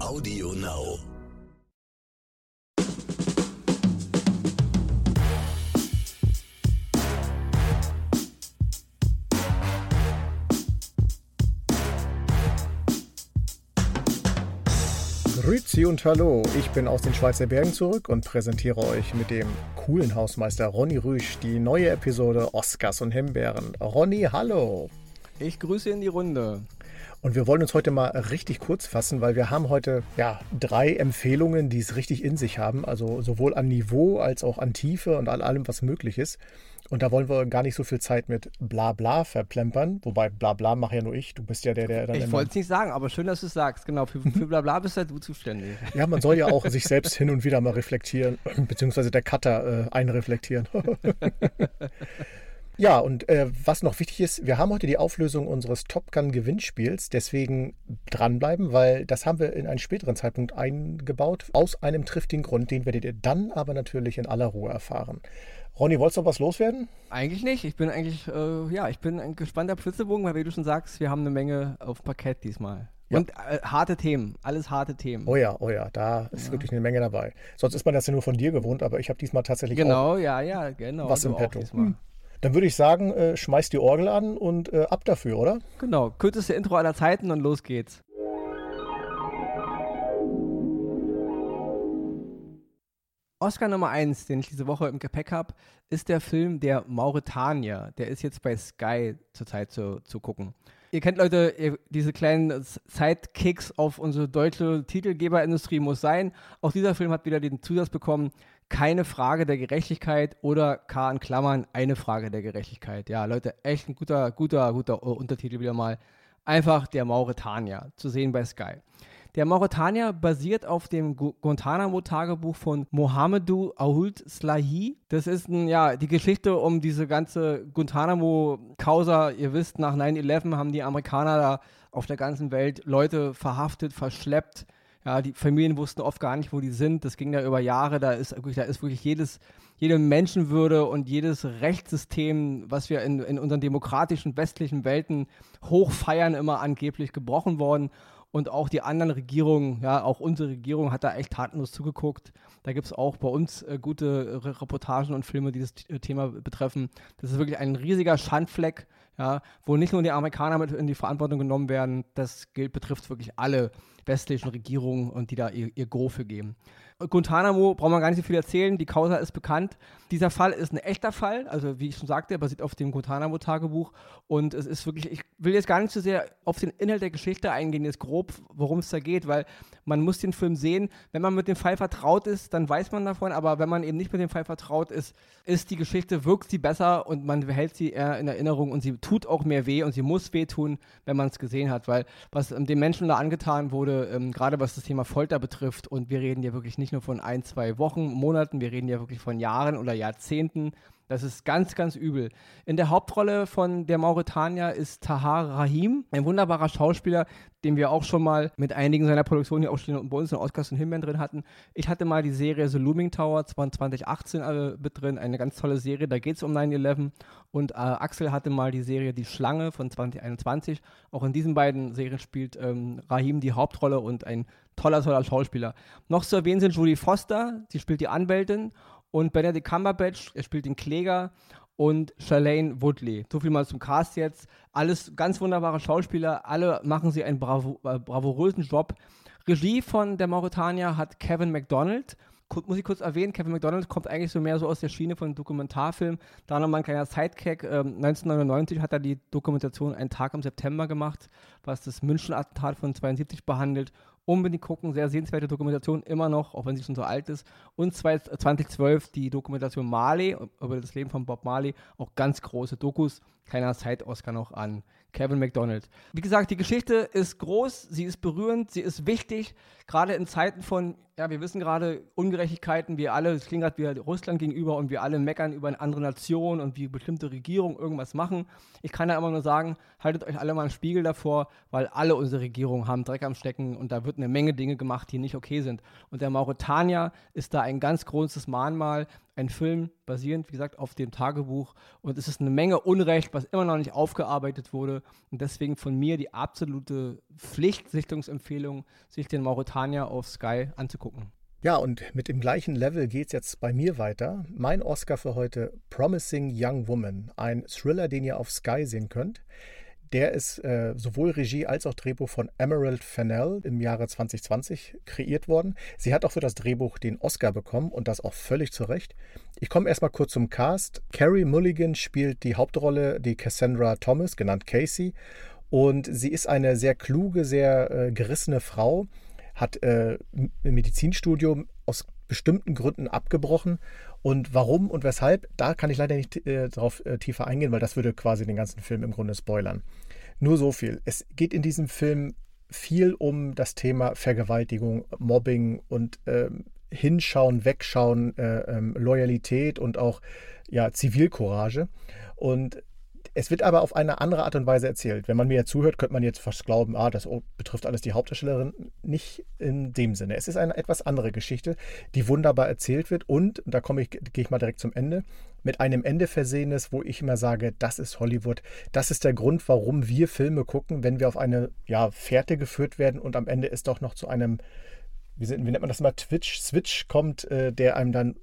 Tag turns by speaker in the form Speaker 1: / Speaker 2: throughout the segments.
Speaker 1: Audio Now.
Speaker 2: Grüezi und Hallo, ich bin aus den Schweizer Bergen zurück und präsentiere euch mit dem coolen Hausmeister Ronny Rüsch die neue Episode Oscars und Himbeeren. Ronny, hallo!
Speaker 3: Ich grüße in die Runde.
Speaker 2: Und wir wollen uns heute mal richtig kurz fassen, weil wir haben heute ja drei Empfehlungen, die es richtig in sich haben, also sowohl an Niveau als auch an Tiefe und an allem, was möglich ist. Und da wollen wir gar nicht so viel Zeit mit Blabla verplempern. Wobei Blabla mache ja nur ich. Du bist ja der, der
Speaker 3: dann. Ich wollte es nicht sagen, aber schön, dass du es sagst. Genau, für, für Blabla bist ja du zuständig.
Speaker 2: Ja, man soll ja auch sich selbst hin und wieder mal reflektieren, beziehungsweise der Cutter äh, einreflektieren. Ja, und äh, was noch wichtig ist, wir haben heute die Auflösung unseres Top Gun Gewinnspiels, deswegen dranbleiben, weil das haben wir in einen späteren Zeitpunkt eingebaut, aus einem triftigen Grund, den werdet ihr dann aber natürlich in aller Ruhe erfahren. Ronny, wolltest du noch was loswerden?
Speaker 3: Eigentlich nicht. Ich bin eigentlich, äh, ja, ich bin ein gespannter Flitzebogen, weil wie du schon sagst, wir haben eine Menge auf Parkett diesmal. Ja. Und äh, harte Themen, alles harte Themen.
Speaker 2: Oh ja, oh ja, da ist ja. wirklich eine Menge dabei. Sonst ist man das ja nur von dir gewohnt, aber ich habe diesmal tatsächlich
Speaker 3: genau, ja, ja, genau,
Speaker 2: was im Petto. Hm. Dann würde ich sagen, äh, schmeiß die Orgel an und äh, ab dafür, oder?
Speaker 3: Genau, kürzeste Intro aller Zeiten und los geht's. Oscar Nummer 1, den ich diese Woche im Gepäck habe, ist der Film Der Mauretanier. Der ist jetzt bei Sky zurzeit zu, zu gucken. Ihr kennt Leute, diese kleinen Sidekicks auf unsere deutsche Titelgeberindustrie muss sein. Auch dieser Film hat wieder den Zusatz bekommen, keine Frage der Gerechtigkeit oder K in Klammern eine Frage der Gerechtigkeit. Ja, Leute, echt ein guter, guter, guter Untertitel wieder mal. Einfach der Mauretanier, zu sehen bei Sky. Der Mauretanier basiert auf dem Guantanamo-Tagebuch von Mohamedou Aould Slahi. Das ist ein, ja, die Geschichte um diese ganze Guantanamo-Causa. Ihr wisst, nach 9-11 haben die Amerikaner da auf der ganzen Welt Leute verhaftet, verschleppt, ja, die Familien wussten oft gar nicht, wo die sind. Das ging da über Jahre. Da ist wirklich, da ist wirklich jedes, jede Menschenwürde und jedes Rechtssystem, was wir in, in unseren demokratischen westlichen Welten hochfeiern, immer angeblich gebrochen worden. Und auch die anderen Regierungen, ja, auch unsere Regierung hat da echt tatenlos zugeguckt. Da gibt es auch bei uns äh, gute Reportagen und Filme, die das Thema betreffen. Das ist wirklich ein riesiger Schandfleck, ja, wo nicht nur die Amerikaner mit in die Verantwortung genommen werden, das gilt, betrifft wirklich alle westlichen Regierungen und die da ihr, ihr Go für geben. Guantanamo braucht man gar nicht so viel erzählen, die Causa ist bekannt. Dieser Fall ist ein echter Fall, also wie ich schon sagte, er basiert auf dem Guantanamo-Tagebuch und es ist wirklich, ich will jetzt gar nicht so sehr auf den Inhalt der Geschichte eingehen, jetzt grob, worum es da geht, weil man muss den Film sehen. Wenn man mit dem Fall vertraut ist, dann weiß man davon, aber wenn man eben nicht mit dem Fall vertraut ist, ist die Geschichte, wirkt sie besser und man behält sie eher in Erinnerung und sie tut auch mehr weh und sie muss wehtun, wenn man es gesehen hat, weil was ähm, den Menschen da angetan wurde, ähm, gerade was das Thema Folter betrifft und wir reden ja wirklich nicht nur von ein, zwei Wochen, Monaten, wir reden ja wirklich von Jahren oder Jahrzehnten. Das ist ganz, ganz übel. In der Hauptrolle von der Mauretanier ist Tahar Rahim, ein wunderbarer Schauspieler, den wir auch schon mal mit einigen seiner Produktionen hier auch schon bei uns in Oscars und Himbeeren drin hatten. Ich hatte mal die Serie The Looming Tower 2018 äh, mit drin, eine ganz tolle Serie, da geht es um 9-11. Und äh, Axel hatte mal die Serie Die Schlange von 2021. Auch in diesen beiden Serien spielt ähm, Rahim die Hauptrolle und ein toller, toller Schauspieler. Noch zu erwähnen sind Julie Foster, sie spielt die Anwältin und Benedict Cumberbatch, er spielt den Kläger und Charlene Woodley. So viel mal zum Cast jetzt. Alles ganz wunderbare Schauspieler, alle machen sie einen bravo äh, bravourösen Job. Regie von der Mauretanier hat Kevin McDonald. Muss ich kurz erwähnen, Kevin McDonald kommt eigentlich so mehr so aus der Schiene von Dokumentarfilm. Da nochmal ein kleiner Sidekick. Ähm, 1999 hat er die Dokumentation Ein Tag im September gemacht, was das München-Attentat von 72 behandelt Unbedingt gucken, sehr sehenswerte Dokumentation, immer noch, auch wenn sie schon so alt ist. Und 2012 die Dokumentation Marley, über das Leben von Bob Marley, auch ganz große Dokus. Kleiner Side-Oscar noch an Kevin McDonald. Wie gesagt, die Geschichte ist groß, sie ist berührend, sie ist wichtig, gerade in Zeiten von, ja, wir wissen gerade Ungerechtigkeiten, wir alle, es klingt gerade wie Russland gegenüber und wir alle meckern über eine andere Nation und wie bestimmte Regierungen irgendwas machen. Ich kann da immer nur sagen, haltet euch alle mal einen Spiegel davor, weil alle unsere Regierungen haben Dreck am Stecken und da wird eine Menge Dinge gemacht, die nicht okay sind. Und der Mauretanier ist da ein ganz großes Mahnmal, ein Film basierend, wie gesagt, auf dem Tagebuch. Und es ist eine Menge Unrecht, was immer noch nicht aufgearbeitet wurde. Und deswegen von mir die absolute Pflichtsichtungsempfehlung, sich den Mauretanier auf Sky anzugucken.
Speaker 2: Ja, und mit dem gleichen Level geht es jetzt bei mir weiter. Mein Oscar für heute Promising Young Woman, ein Thriller, den ihr auf Sky sehen könnt. Der ist äh, sowohl Regie als auch Drehbuch von Emerald Fennell im Jahre 2020 kreiert worden. Sie hat auch für das Drehbuch den Oscar bekommen und das auch völlig zu Recht. Ich komme erstmal kurz zum Cast. Carrie Mulligan spielt die Hauptrolle, die Cassandra Thomas, genannt Casey. Und sie ist eine sehr kluge, sehr äh, gerissene Frau, hat äh, ein Medizinstudium aus bestimmten Gründen abgebrochen. Und warum und weshalb, da kann ich leider nicht äh, darauf äh, tiefer eingehen, weil das würde quasi den ganzen Film im Grunde spoilern. Nur so viel. Es geht in diesem Film viel um das Thema Vergewaltigung, Mobbing und ähm, Hinschauen, Wegschauen, äh, ähm, Loyalität und auch ja, Zivilcourage. Und es wird aber auf eine andere Art und Weise erzählt. Wenn man mir zuhört, könnte man jetzt fast glauben, ah, das betrifft alles die Hauptdarstellerin. Nicht in dem Sinne. Es ist eine etwas andere Geschichte, die wunderbar erzählt wird und, da komme ich, gehe ich mal direkt zum Ende, mit einem Ende versehen ist, wo ich immer sage, das ist Hollywood. Das ist der Grund, warum wir Filme gucken, wenn wir auf eine ja, Fährte geführt werden und am Ende ist doch noch zu einem, wie, nennt man das immer, Twitch-Switch kommt, äh, der einem dann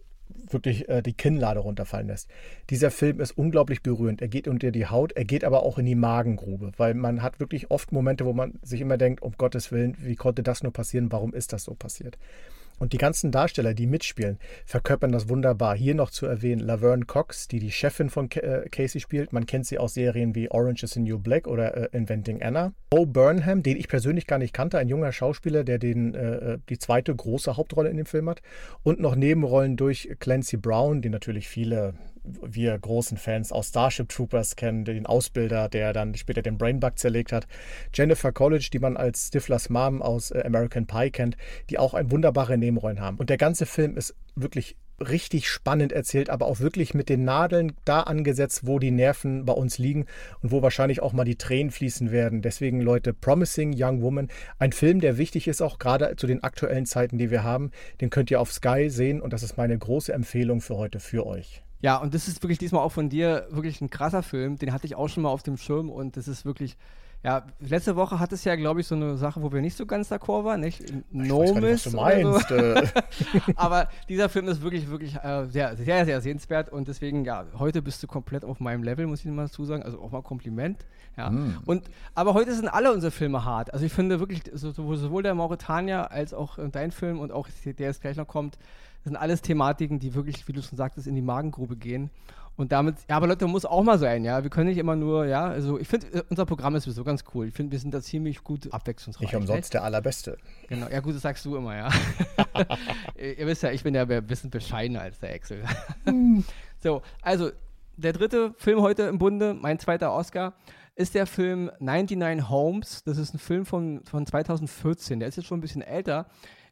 Speaker 2: wirklich äh, die Kinnlade runterfallen lässt. Dieser Film ist unglaublich berührend. Er geht unter die Haut, er geht aber auch in die Magengrube, weil man hat wirklich oft Momente, wo man sich immer denkt, um Gottes Willen, wie konnte das nur passieren? Warum ist das so passiert? Und die ganzen Darsteller, die mitspielen, verkörpern das wunderbar. Hier noch zu erwähnen Laverne Cox, die die Chefin von äh, Casey spielt. Man kennt sie aus Serien wie Orange is the New Black oder äh, Inventing Anna. Bo Burnham, den ich persönlich gar nicht kannte, ein junger Schauspieler, der den, äh, äh, die zweite große Hauptrolle in dem Film hat. Und noch Nebenrollen durch Clancy Brown, die natürlich viele wir großen Fans aus Starship Troopers kennen, den Ausbilder, der dann später den Brainbug zerlegt hat. Jennifer College, die man als Stiflers Mom aus äh, American Pie kennt, die auch ein wunderbare Nebenrollen haben. Und der ganze Film ist wirklich richtig spannend erzählt, aber auch wirklich mit den Nadeln da angesetzt, wo die Nerven bei uns liegen und wo wahrscheinlich auch mal die Tränen fließen werden. Deswegen, Leute, Promising Young Woman, ein Film, der wichtig ist, auch gerade zu den aktuellen Zeiten, die wir haben. Den könnt ihr auf Sky sehen und das ist meine große Empfehlung für heute für euch.
Speaker 3: Ja, und das ist wirklich diesmal auch von dir wirklich ein krasser Film. Den hatte ich auch schon mal auf dem Schirm und das ist wirklich. Ja, letzte Woche hat es ja, glaube ich, so eine Sache, wo wir nicht so ganz d'accord waren, nicht?
Speaker 2: Nomis. Du meinst. So. Äh.
Speaker 3: Aber dieser Film ist wirklich, wirklich äh, sehr, sehr, sehr sehenswert und deswegen, ja, heute bist du komplett auf meinem Level, muss ich mal dazu sagen. Also auch mal Kompliment. Ja. Mm. Und, aber heute sind alle unsere Filme hart. Also ich finde wirklich, sowohl der Mauretanier als auch dein Film und auch der jetzt gleich noch kommt, sind alles Thematiken, die wirklich, wie du schon sagtest, in die Magengrube gehen. Und damit, ja, aber Leute, muss auch mal sein, ja. Wir können nicht immer nur, ja, also ich finde, äh, unser Programm ist sowieso ganz cool. Ich finde, wir sind da ziemlich gut abwechslungsreich.
Speaker 2: Nicht umsonst der Allerbeste.
Speaker 3: Genau, ja gut, das sagst du immer, ja. ihr, ihr wisst ja, ich bin ja ein bisschen bescheidener als der Excel. so, also, der dritte Film heute im Bunde, mein zweiter Oscar, ist der Film 99 Homes. Das ist ein Film von, von 2014. Der ist jetzt schon ein bisschen älter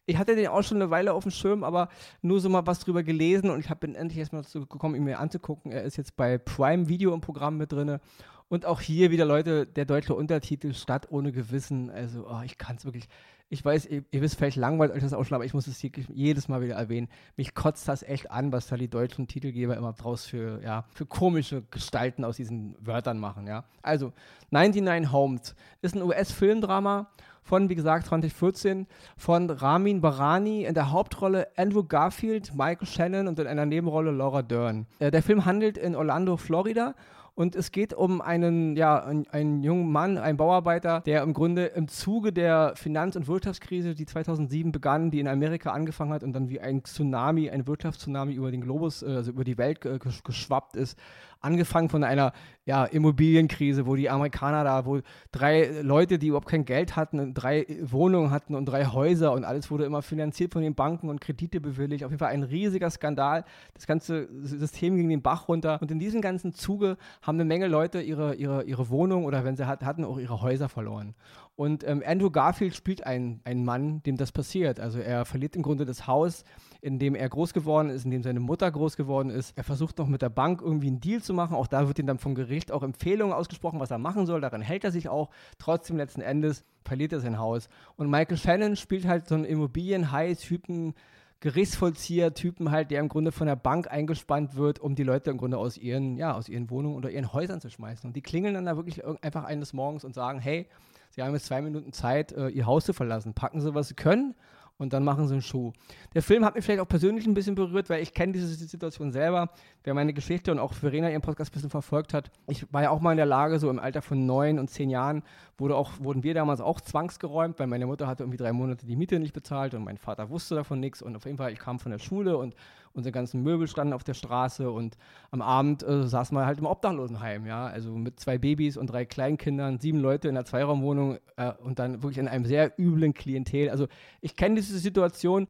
Speaker 3: ich hatte den auch schon eine Weile auf dem Schirm, aber nur so mal was drüber gelesen und ich bin endlich erstmal dazu gekommen, ihn mir anzugucken. Er ist jetzt bei Prime Video im Programm mit drin. Und auch hier wieder, Leute, der deutsche Untertitel Stadt ohne Gewissen. Also, oh, ich kann es wirklich. Ich weiß, ihr, ihr, wisst, vielleicht langweilt euch das auch schon, aber ich muss es jedes Mal wieder erwähnen. Mich kotzt das echt an, was da die deutschen Titelgeber immer draus für, ja, für komische Gestalten aus diesen Wörtern machen, ja. Also, 99 Homes ist ein US-Filmdrama von, wie gesagt, 2014 von Ramin Barani in der Hauptrolle Andrew Garfield, Michael Shannon und in einer Nebenrolle Laura Dern. Äh, der Film handelt in Orlando, Florida und es geht um einen, ja, einen, einen, jungen Mann, einen Bauarbeiter, der im Grunde im Zuge der Finanz- und Wirtschaftskrise, die 2007 begann, die in Amerika angefangen hat und dann wie ein Tsunami, ein Wirtschaftstsunami über den Globus, äh, also über die Welt geschwappt ist, angefangen von einer ja, Immobilienkrise, wo die Amerikaner da, wo drei Leute, die überhaupt kein Geld hatten, drei Wohnungen hatten und drei Häuser und alles wurde immer finanziert von den Banken und Kredite bewilligt. Auf jeden Fall ein riesiger Skandal. Das ganze System ging den Bach runter. Und in diesem ganzen Zuge haben eine Menge Leute ihre, ihre, ihre Wohnung oder wenn sie hat, hatten, auch ihre Häuser verloren. Und ähm, Andrew Garfield spielt einen, einen Mann, dem das passiert. Also er verliert im Grunde das Haus, in dem er groß geworden ist, in dem seine Mutter groß geworden ist. Er versucht noch mit der Bank irgendwie einen Deal zu machen. Auch da wird ihm dann vom Gericht auch Empfehlungen ausgesprochen, was er machen soll. Daran hält er sich auch. Trotzdem letzten Endes verliert er sein Haus. Und Michael Shannon spielt halt so einen Immobilien-High-Typen, Gerichtsvollzieher-Typen halt, der im Grunde von der Bank eingespannt wird, um die Leute im Grunde aus ihren, ja, aus ihren Wohnungen oder ihren Häusern zu schmeißen. Und die klingeln dann da wirklich einfach eines Morgens und sagen, hey, Sie haben jetzt zwei Minuten Zeit, äh, Ihr Haus zu verlassen. Packen Sie, was Sie können und dann machen sie einen Schuh. Der Film hat mich vielleicht auch persönlich ein bisschen berührt, weil ich kenne diese Situation selber. Wer meine Geschichte und auch Verena ihren Podcast ein bisschen verfolgt hat, ich war ja auch mal in der Lage, so im Alter von neun und zehn Jahren wurde auch, wurden wir damals auch zwangsgeräumt, weil meine Mutter hatte irgendwie drei Monate die Miete nicht bezahlt und mein Vater wusste davon nichts und auf jeden Fall, ich kam von der Schule und unsere ganzen Möbel standen auf der Straße und am Abend äh, saß man halt im Obdachlosenheim, ja, also mit zwei Babys und drei Kleinkindern, sieben Leute in einer Zweiraumwohnung äh, und dann wirklich in einem sehr üblen Klientel. Also ich kenne diese Situation.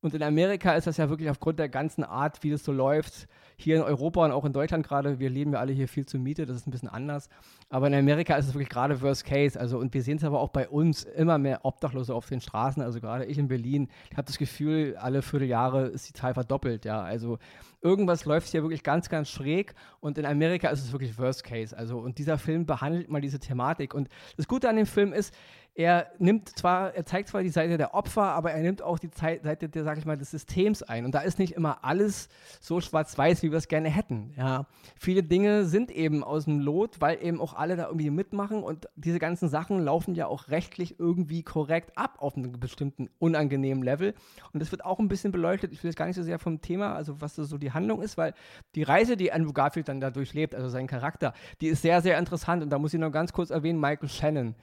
Speaker 3: Und in Amerika ist das ja wirklich aufgrund der ganzen Art, wie das so läuft, hier in Europa und auch in Deutschland gerade, wir leben ja alle hier viel zur Miete, das ist ein bisschen anders. Aber in Amerika ist es wirklich gerade Worst Case. Also, und wir sehen es aber auch bei uns immer mehr Obdachlose auf den Straßen. Also gerade ich in Berlin, ich habe das Gefühl, alle Vierteljahre ist die Zahl verdoppelt, ja. Also irgendwas läuft hier wirklich ganz, ganz schräg und in Amerika ist es wirklich Worst Case. Also, und dieser Film behandelt mal diese Thematik. Und das Gute an dem Film ist, er nimmt zwar, er zeigt zwar die Seite der Opfer, aber er nimmt auch die Seite der, sag ich mal, des Systems ein. Und da ist nicht immer alles so schwarz-weiß, wie wir es gerne hätten. Ja. Viele Dinge sind eben aus dem Lot, weil eben auch alle da irgendwie mitmachen und diese ganzen Sachen laufen ja auch rechtlich irgendwie korrekt ab auf einem bestimmten unangenehmen Level. Und das wird auch ein bisschen beleuchtet. Ich will jetzt gar nicht so sehr vom Thema, also was so die Handlung ist, weil die Reise, die Andrew Garfield dann da durchlebt, also sein Charakter, die ist sehr, sehr interessant. Und da muss ich noch ganz kurz erwähnen, Michael Shannon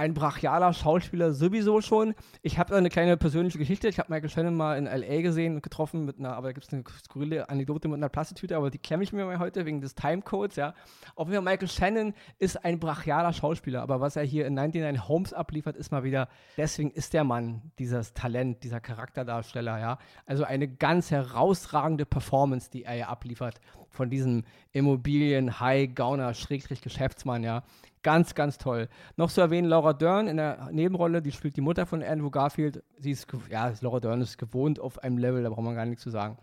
Speaker 3: ein brachialer Schauspieler sowieso schon. Ich habe da eine kleine persönliche Geschichte. Ich habe Michael Shannon mal in L.A. gesehen und getroffen mit einer, aber da gibt es eine skurrile Anekdote mit einer Plastiktüte, aber die klemme ich mir mal heute wegen des Timecodes, ja. Auf jeden Fall, Michael Shannon ist ein brachialer Schauspieler, aber was er hier in 99 Homes abliefert, ist mal wieder, deswegen ist der Mann dieses Talent, dieser Charakterdarsteller, ja. Also eine ganz herausragende Performance, die er hier abliefert von diesem Immobilien-High-Gauner, Schrägstrich Geschäftsmann, ja. Ganz, ganz toll. Noch zu erwähnen, Laura Dern in der Nebenrolle, die spielt die Mutter von Andrew Garfield. Sie ist, ja, Laura Dern ist gewohnt auf einem Level, da braucht man gar nichts zu sagen.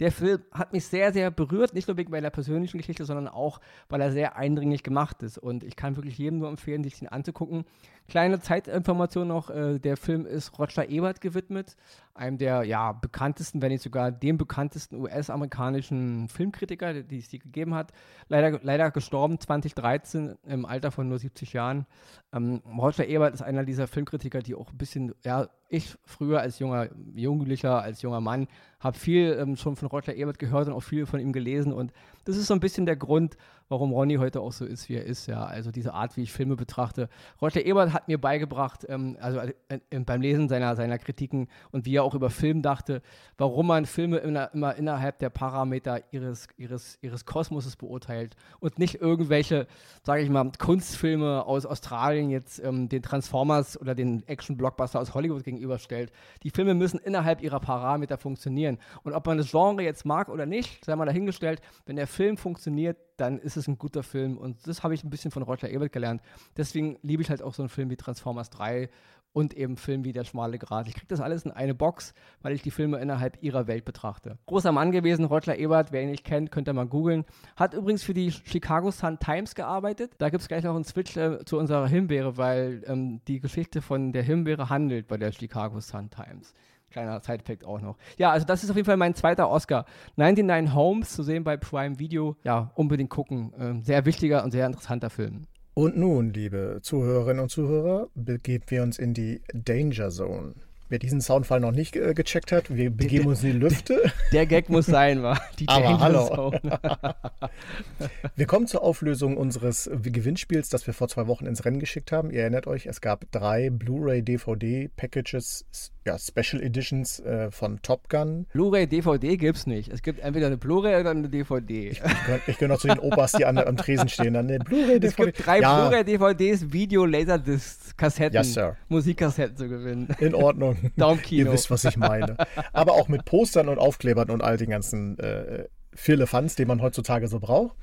Speaker 3: Der Film hat mich sehr, sehr berührt, nicht nur wegen meiner persönlichen Geschichte, sondern auch, weil er sehr eindringlich gemacht ist. Und ich kann wirklich jedem nur empfehlen, sich den anzugucken. Kleine Zeitinformation noch, äh, der Film ist Roger Ebert gewidmet, einem der ja, bekanntesten, wenn nicht sogar dem bekanntesten US-amerikanischen Filmkritiker, die es die gegeben hat. Leider, leider gestorben 2013 im Alter von nur 70 Jahren. Ähm, Roger Ebert ist einer dieser Filmkritiker, die auch ein bisschen, ja, ich früher als junger Jugendlicher, als junger Mann, habe viel ähm, schon von Roger Ebert gehört und auch viel von ihm gelesen. Und das ist so ein bisschen der Grund, warum Ronny heute auch so ist, wie er ist. Ja, also diese Art, wie ich Filme betrachte. Roger Ebert hat mir beigebracht, ähm, also äh, äh, beim Lesen seiner, seiner Kritiken und wie er auch über Film dachte, warum man Filme immer, immer innerhalb der Parameter ihres, ihres, ihres Kosmoses beurteilt und nicht irgendwelche, sage ich mal, Kunstfilme aus Australien jetzt ähm, den Transformers oder den Action-Blockbuster aus Hollywood gegenüberstellt. Die Filme müssen innerhalb ihrer Parameter funktionieren. Und ob man das Genre jetzt mag oder nicht, sei mal dahingestellt, wenn der Film funktioniert, dann ist es ein guter Film. Und das habe ich ein bisschen von Roger Ebert gelernt. Deswegen liebe ich halt auch so einen Film wie Transformers 3 und eben Film wie Der schmale Grat. Ich kriege das alles in eine Box, weil ich die Filme innerhalb ihrer Welt betrachte. Großer Mann gewesen, Roger Ebert, wer ihn nicht kennt, könnt ihr mal googeln. Hat übrigens für die Chicago Sun Times gearbeitet. Da gibt es gleich noch einen Switch äh, zu unserer Himbeere, weil ähm, die Geschichte von der Himbeere handelt bei der Chicago Sun Times. Kleiner Side-Fact auch noch. Ja, also das ist auf jeden Fall mein zweiter Oscar. 99 Homes zu sehen bei Prime Video. Ja, unbedingt gucken. Ähm, sehr wichtiger und sehr interessanter Film.
Speaker 2: Und nun, liebe Zuhörerinnen und Zuhörer, begeben wir uns in die Danger Zone. Wer diesen Soundfall noch nicht äh, gecheckt hat, wir begeben uns in die Lüfte.
Speaker 3: Der Gag muss sein, war
Speaker 2: die Aber hallo. wir kommen zur Auflösung unseres Gewinnspiels, das wir vor zwei Wochen ins Rennen geschickt haben. Ihr erinnert euch, es gab drei Blu-ray DVD Packages ja, Special Editions äh, von Top Gun.
Speaker 3: Blu-ray, DVD gibt es nicht. Es gibt entweder eine Blu-ray oder eine DVD.
Speaker 2: Ich, ich gehöre noch zu den Opas, die an, am Tresen stehen. Dann eine
Speaker 3: Blu-ray, DVD. Es gibt drei ja. Blu-ray, DVDs, Video, Laserdiscs, Kassetten,
Speaker 2: yes, Sir.
Speaker 3: Musikkassetten zu gewinnen.
Speaker 2: In Ordnung.
Speaker 3: Daumenkino.
Speaker 2: Ihr wisst, was ich meine. Aber auch mit Postern und Aufklebern und all den ganzen äh, Firlefanz, den man heutzutage so braucht.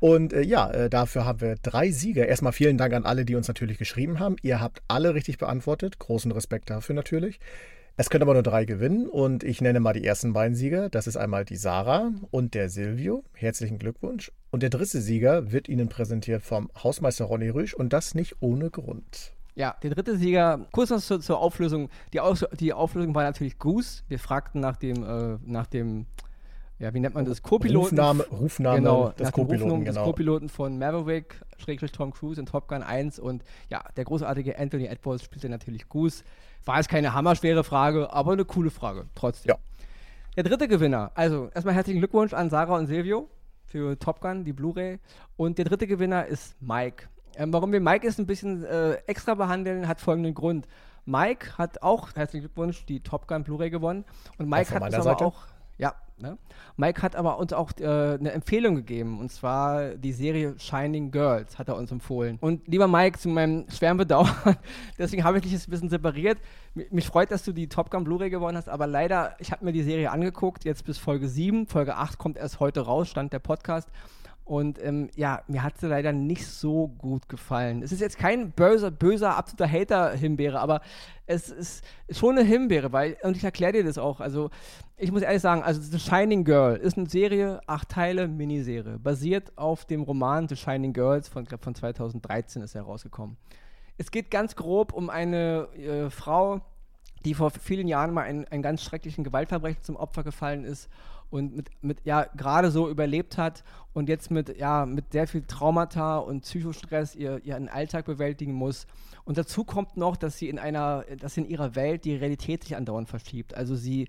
Speaker 2: Und äh, ja, äh, dafür haben wir drei Sieger. Erstmal vielen Dank an alle, die uns natürlich geschrieben haben. Ihr habt alle richtig beantwortet. Großen Respekt dafür natürlich. Es können aber nur drei gewinnen und ich nenne mal die ersten beiden Sieger. Das ist einmal die Sarah und der Silvio. Herzlichen Glückwunsch. Und der dritte Sieger wird Ihnen präsentiert vom Hausmeister Ronny Rüsch und das nicht ohne Grund.
Speaker 3: Ja, der dritte Sieger, kurz noch zur, zur Auflösung. Die, Aus, die Auflösung war natürlich Goose. Wir fragten nach dem, äh, nach dem ja, wie nennt man das? Co-Piloten.
Speaker 2: Rufname, Rufname
Speaker 3: genau,
Speaker 2: des Co-Piloten.
Speaker 3: Genau. Co-Piloten von Maverick, Schrägstrich Tom Cruise in Top Gun 1 und ja, der großartige Anthony Edwards spielte natürlich Goose. War jetzt keine hammerschwere Frage, aber eine coole Frage, trotzdem. Ja. Der dritte Gewinner, also erstmal herzlichen Glückwunsch an Sarah und Silvio für Top Gun, die Blu-ray. Und der dritte Gewinner ist Mike. Ähm, warum wir Mike jetzt ein bisschen äh, extra behandeln, hat folgenden Grund. Mike hat auch, herzlichen Glückwunsch, die Top Gun Blu-ray gewonnen. Und Mike hat es aber Seite? auch ne? Mike hat aber uns auch äh, eine Empfehlung gegeben und zwar die Serie Shining Girls hat er uns empfohlen. Und lieber Mike, zu meinem schweren Bedauern, deswegen habe ich dich jetzt ein bisschen separiert. M mich freut, dass du die Top Gun Blu-ray gewonnen hast, aber leider, ich habe mir die Serie angeguckt, jetzt bis Folge 7, Folge 8 kommt erst heute raus, stand der Podcast. Und ähm, ja, mir hat sie leider nicht so gut gefallen. Es ist jetzt kein böser, böser, absoluter Hater-Himbeere, aber es ist schon eine Himbeere, weil, und ich erkläre dir das auch. Also, ich muss ehrlich sagen, also The Shining Girl ist eine Serie, acht Teile, Miniserie, basiert auf dem Roman The Shining Girls von, glaube von 2013 ist er rausgekommen. Es geht ganz grob um eine äh, Frau, die vor vielen Jahren mal einen ganz schrecklichen Gewaltverbrechen zum Opfer gefallen ist und mit, mit ja gerade so überlebt hat und jetzt mit ja mit sehr viel Traumata und Psychostress ihr ihren Alltag bewältigen muss und dazu kommt noch, dass sie in einer dass in ihrer Welt die Realität sich andauernd verschiebt. Also sie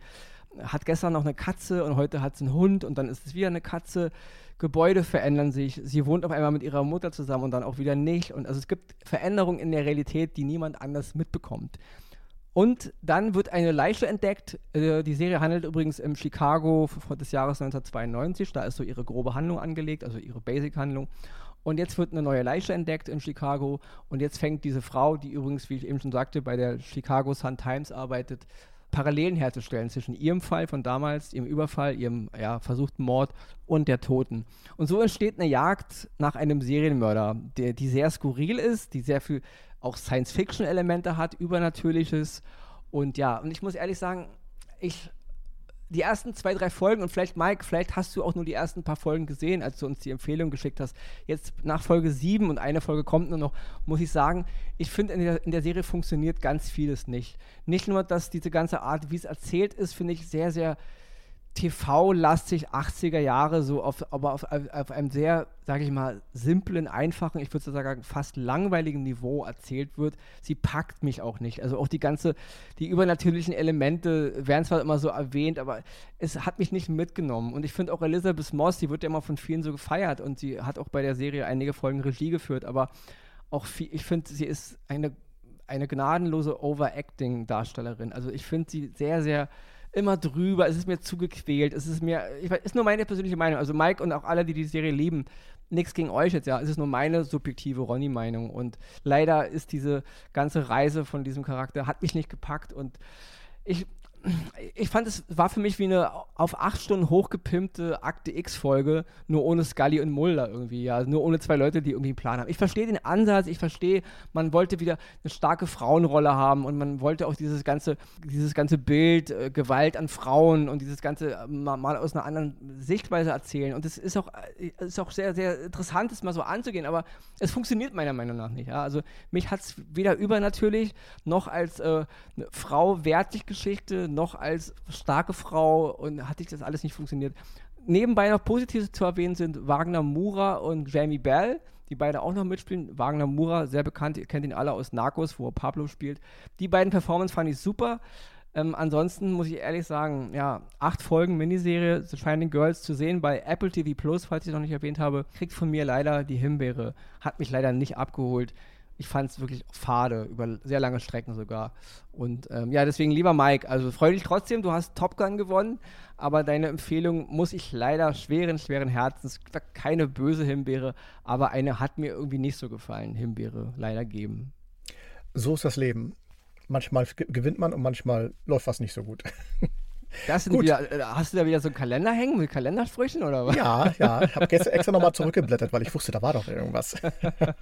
Speaker 3: hat gestern noch eine Katze und heute hat sie einen Hund und dann ist es wieder eine Katze. Gebäude verändern sich. Sie wohnt auf einmal mit ihrer Mutter zusammen und dann auch wieder nicht. Und also es gibt Veränderungen in der Realität, die niemand anders mitbekommt. Und dann wird eine Leiche entdeckt. Äh, die Serie handelt übrigens im Chicago des Jahres 1992. Da ist so ihre grobe Handlung angelegt, also ihre Basic-Handlung. Und jetzt wird eine neue Leiche entdeckt in Chicago. Und jetzt fängt diese Frau, die übrigens, wie ich eben schon sagte, bei der Chicago Sun Times arbeitet, Parallelen herzustellen zwischen ihrem Fall von damals, ihrem Überfall, ihrem ja, versuchten Mord und der Toten. Und so entsteht eine Jagd nach einem Serienmörder, der, die sehr skurril ist, die sehr viel auch Science-Fiction-Elemente hat, Übernatürliches. Und ja, und ich muss ehrlich sagen, ich die ersten zwei, drei Folgen und vielleicht, Mike, vielleicht hast du auch nur die ersten paar Folgen gesehen, als du uns die Empfehlung geschickt hast. Jetzt nach Folge sieben und eine Folge kommt nur noch, muss ich sagen, ich finde, in in der Serie funktioniert ganz vieles nicht. Nicht nur, dass diese ganze Art, wie es erzählt ist, finde ich sehr, sehr TV-lastig 80er Jahre, so auf, aber auf, auf einem sehr, sage ich mal, simplen, einfachen, ich würde sagen, fast langweiligen Niveau erzählt wird. Sie packt mich auch nicht. Also auch die ganze, die übernatürlichen Elemente werden zwar immer so erwähnt, aber es hat mich nicht mitgenommen. Und ich finde auch Elizabeth Moss, die wird ja immer von vielen so gefeiert und sie hat auch bei der Serie einige Folgen Regie geführt, aber auch viel, ich finde, sie ist eine, eine gnadenlose Overacting-Darstellerin. Also ich finde sie sehr, sehr immer drüber, es ist mir zu gequält, es ist mir, ich weiß, ist nur meine persönliche Meinung. Also Mike und auch alle, die die Serie lieben, nichts gegen euch jetzt, ja, es ist nur meine subjektive Ronny-Meinung. Und leider ist diese ganze Reise von diesem Charakter, hat mich nicht gepackt und ich, ich fand, es war für mich wie eine auf acht Stunden hochgepimpte Akte X-Folge, nur ohne Scully und Mulder irgendwie, ja, nur ohne zwei Leute, die irgendwie einen Plan haben. Ich verstehe den Ansatz, ich verstehe, man wollte wieder eine starke Frauenrolle haben und man wollte auch dieses ganze, dieses ganze Bild, äh, Gewalt an Frauen und dieses ganze äh, mal, aus einer anderen Sichtweise erzählen. Und es ist auch, äh, ist auch sehr, sehr interessant, das mal so anzugehen, aber es funktioniert meiner Meinung nach nicht. Ja? Also mich hat es weder übernatürlich noch als äh, eine Frau wertig Geschichte noch als starke Frau und hat sich das alles nicht funktioniert. Nebenbei noch positiv zu erwähnen sind Wagner Mura und Jamie Bell, die beide auch noch mitspielen. Wagner Mura, sehr bekannt, ihr kennt ihn alle aus Narcos, wo Pablo spielt. Die beiden Performances fand ich super. Ähm, ansonsten muss ich ehrlich sagen, ja, acht Folgen Miniserie The Shining Girls zu sehen bei Apple TV Plus, falls ich noch nicht erwähnt habe, kriegt von mir leider die Himbeere. Hat mich leider nicht abgeholt ich fand es wirklich fade, über sehr lange Strecken sogar. Und ähm, ja, deswegen lieber Mike, also freu dich trotzdem, du hast Top Gun gewonnen, aber deine Empfehlung muss ich leider schweren, schweren Herzens, keine böse Himbeere, aber eine hat mir irgendwie nicht so gefallen, Himbeere leider geben.
Speaker 2: So ist das Leben. Manchmal gewinnt man und manchmal läuft was nicht so gut.
Speaker 3: Das sind wieder, äh, hast du da wieder so einen Kalender hängen mit Kalendersprüchen oder was?
Speaker 2: Ja, ja. Ich habe gestern extra nochmal zurückgeblättert, weil ich wusste, da war doch irgendwas.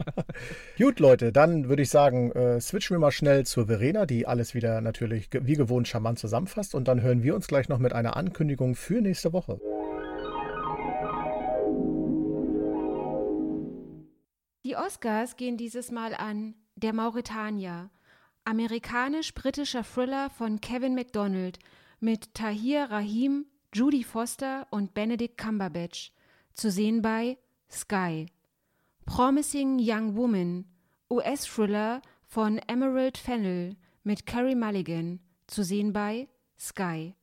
Speaker 2: Gut, Leute, dann würde ich sagen, äh, switchen wir mal schnell zur Verena, die alles wieder natürlich wie gewohnt charmant zusammenfasst. Und dann hören wir uns gleich noch mit einer Ankündigung für nächste Woche.
Speaker 1: Die Oscars gehen dieses Mal an Der Mauretanier. Amerikanisch-britischer Thriller von Kevin MacDonald mit Tahir Rahim, Judy Foster und Benedict Cumberbatch. Zu sehen bei Sky. Promising Young Woman. US-Thriller von Emerald Fennell mit Carrie Mulligan. Zu sehen bei Sky.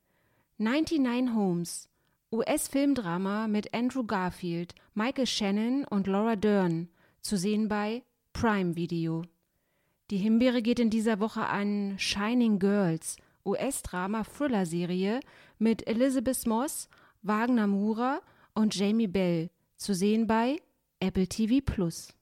Speaker 1: 99 Homes. US-Filmdrama mit Andrew Garfield, Michael Shannon und Laura Dern. Zu sehen bei Prime Video. Die Himbeere geht in dieser Woche an Shining Girls, US-Drama-Thriller-Serie mit Elizabeth Moss, Wagner Mura und Jamie Bell. Zu sehen bei Apple TV Plus.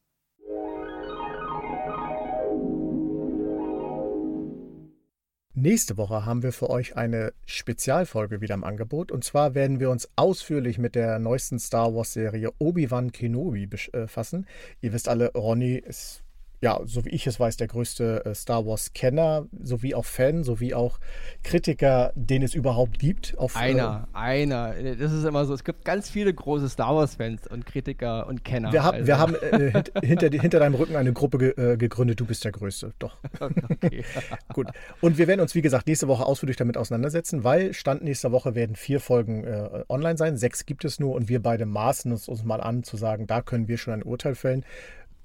Speaker 2: Nächste Woche haben wir für euch eine Spezialfolge wieder im Angebot. Und zwar werden wir uns ausführlich mit der neuesten Star Wars-Serie Obi-Wan Kenobi befassen. Ihr wisst alle, Ronny ist ja, so wie ich es weiß, der größte äh, Star Wars-Kenner, sowie auch Fan, sowie auch Kritiker, den es überhaupt gibt.
Speaker 3: Auf, einer, äh, einer. Das ist immer so. Es gibt ganz viele große Star Wars-Fans und Kritiker und Kenner.
Speaker 2: Wir, hab, also. wir haben äh, hint, hinter, hinter, deinem Rücken eine Gruppe ge, äh, gegründet. Du bist der Größte. Doch. Okay. Gut. Und wir werden uns, wie gesagt, nächste Woche ausführlich damit auseinandersetzen, weil Stand nächster Woche werden vier Folgen äh, online sein. Sechs gibt es nur und wir beide maßen es uns mal an, zu sagen, da können wir schon ein Urteil fällen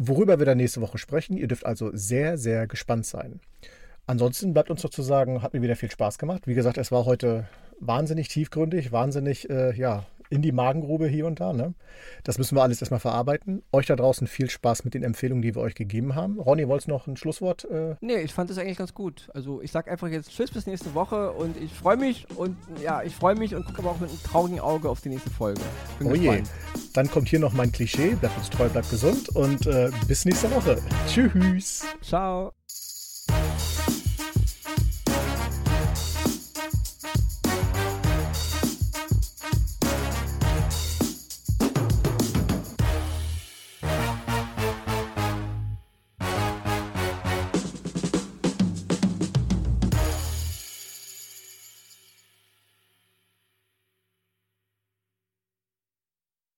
Speaker 2: worüber wir dann nächste Woche sprechen. Ihr dürft also sehr, sehr gespannt sein. Ansonsten bleibt uns noch zu sagen, hat mir wieder viel Spaß gemacht. Wie gesagt, es war heute wahnsinnig tiefgründig, wahnsinnig äh, ja, in die Magengrube hier und da. Ne? Das müssen wir alles erstmal verarbeiten. Euch da draußen viel Spaß mit den Empfehlungen, die wir euch gegeben haben. Ronny, wolltest du noch ein Schlusswort?
Speaker 3: Äh? Nee, ich fand das eigentlich ganz gut. Also ich sage einfach jetzt Tschüss bis nächste Woche und ich freue mich und ja, ich freue mich und gucke aber auch mit einem traurigen Auge auf die nächste Folge.
Speaker 2: Bin oh gespannt. je. Dann kommt hier noch mein Klischee. Bleibt uns treu, bleibt gesund und äh, bis nächste Woche. Tschüss.
Speaker 3: Ciao.